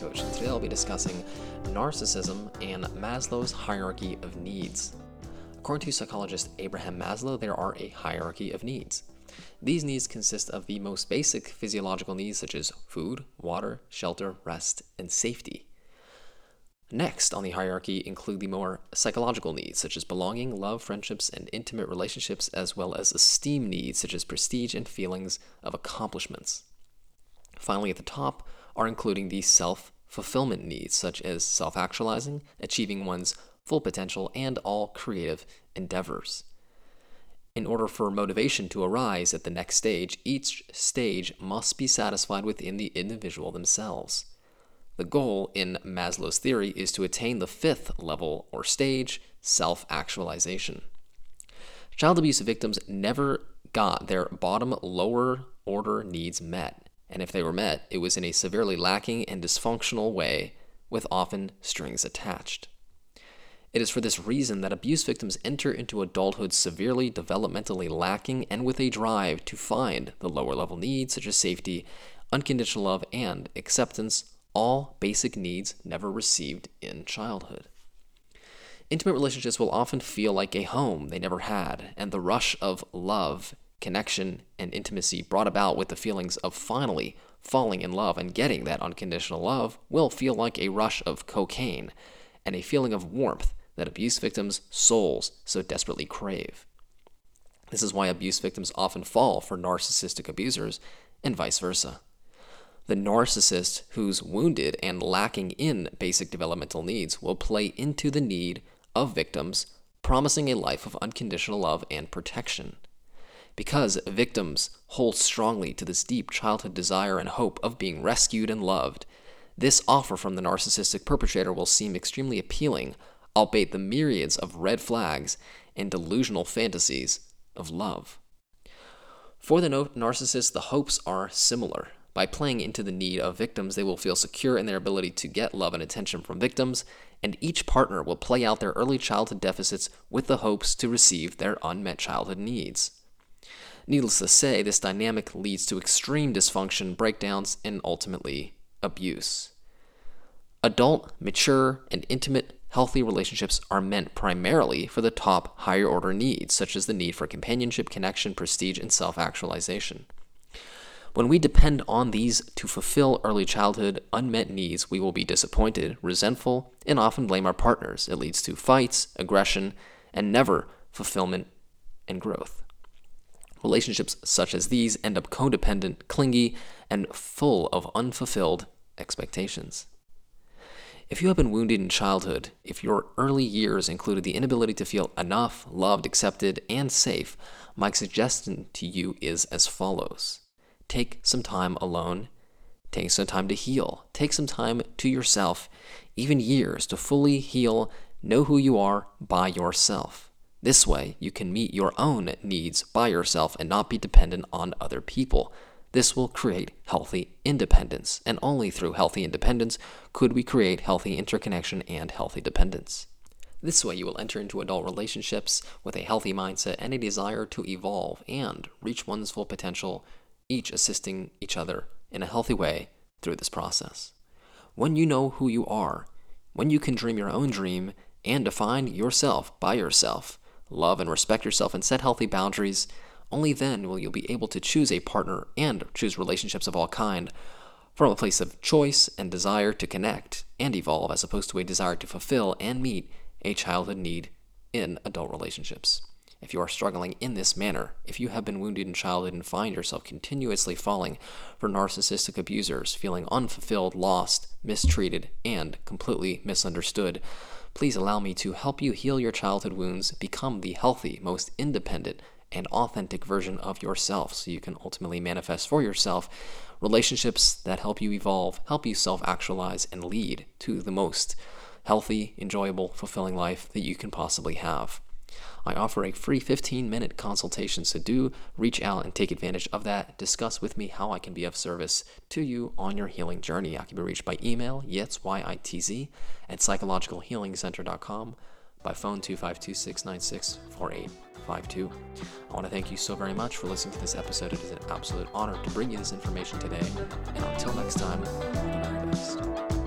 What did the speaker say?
Coach. And today I'll be discussing narcissism and Maslow's hierarchy of needs. According to psychologist Abraham Maslow, there are a hierarchy of needs. These needs consist of the most basic physiological needs such as food, water, shelter, rest, and safety. Next on the hierarchy include the more psychological needs, such as belonging, love, friendships, and intimate relationships, as well as esteem needs, such as prestige and feelings of accomplishments. Finally, at the top are including the self fulfillment needs, such as self actualizing, achieving one's full potential, and all creative endeavors. In order for motivation to arise at the next stage, each stage must be satisfied within the individual themselves. The goal in Maslow's theory is to attain the fifth level or stage, self actualization. Child abuse victims never got their bottom lower order needs met, and if they were met, it was in a severely lacking and dysfunctional way, with often strings attached. It is for this reason that abuse victims enter into adulthood severely developmentally lacking and with a drive to find the lower level needs such as safety, unconditional love, and acceptance all basic needs never received in childhood. Intimate relationships will often feel like a home they never had, and the rush of love, connection, and intimacy brought about with the feelings of finally falling in love and getting that unconditional love will feel like a rush of cocaine and a feeling of warmth that abuse victims' souls so desperately crave. This is why abuse victims often fall for narcissistic abusers and vice versa. The narcissist who's wounded and lacking in basic developmental needs will play into the need of victims, promising a life of unconditional love and protection. Because victims hold strongly to this deep childhood desire and hope of being rescued and loved, this offer from the narcissistic perpetrator will seem extremely appealing, albeit the myriads of red flags and delusional fantasies of love. For the narcissist, the hopes are similar. By playing into the need of victims, they will feel secure in their ability to get love and attention from victims, and each partner will play out their early childhood deficits with the hopes to receive their unmet childhood needs. Needless to say, this dynamic leads to extreme dysfunction, breakdowns, and ultimately abuse. Adult, mature, and intimate healthy relationships are meant primarily for the top higher order needs, such as the need for companionship, connection, prestige, and self actualization. When we depend on these to fulfill early childhood unmet needs, we will be disappointed, resentful, and often blame our partners. It leads to fights, aggression, and never fulfillment and growth. Relationships such as these end up codependent, clingy, and full of unfulfilled expectations. If you have been wounded in childhood, if your early years included the inability to feel enough, loved, accepted, and safe, my suggestion to you is as follows take some time alone. Take some time to heal. Take some time to yourself, even years, to fully heal, know who you are by yourself. This way, you can meet your own needs by yourself and not be dependent on other people. This will create healthy independence, and only through healthy independence could we create healthy interconnection and healthy dependence. This way, you will enter into adult relationships with a healthy mindset and a desire to evolve and reach one's full potential each assisting each other in a healthy way through this process. When you know who you are, when you can dream your own dream and define yourself by yourself, love and respect yourself, and set healthy boundaries, only then will you be able to choose a partner and choose relationships of all kind from a place of choice and desire to connect and evolve as opposed to a desire to fulfill and meet a childhood need in adult relationships. If you are struggling in this manner, if you have been wounded in childhood and find yourself continuously falling for narcissistic abusers, feeling unfulfilled, lost, mistreated, and completely misunderstood, please allow me to help you heal your childhood wounds, become the healthy, most independent, and authentic version of yourself so you can ultimately manifest for yourself relationships that help you evolve, help you self actualize, and lead to the most healthy, enjoyable, fulfilling life that you can possibly have. I offer a free 15 minute consultation, so do reach out and take advantage of that. Discuss with me how I can be of service to you on your healing journey. I can be reached by email, yitz, Y-I-T-Z, at psychologicalhealingcenter.com, by phone 252 696 48 652. I want to thank you so very much for listening to this episode. It is an absolute honor to bring you this information today. And until next time, all the very best.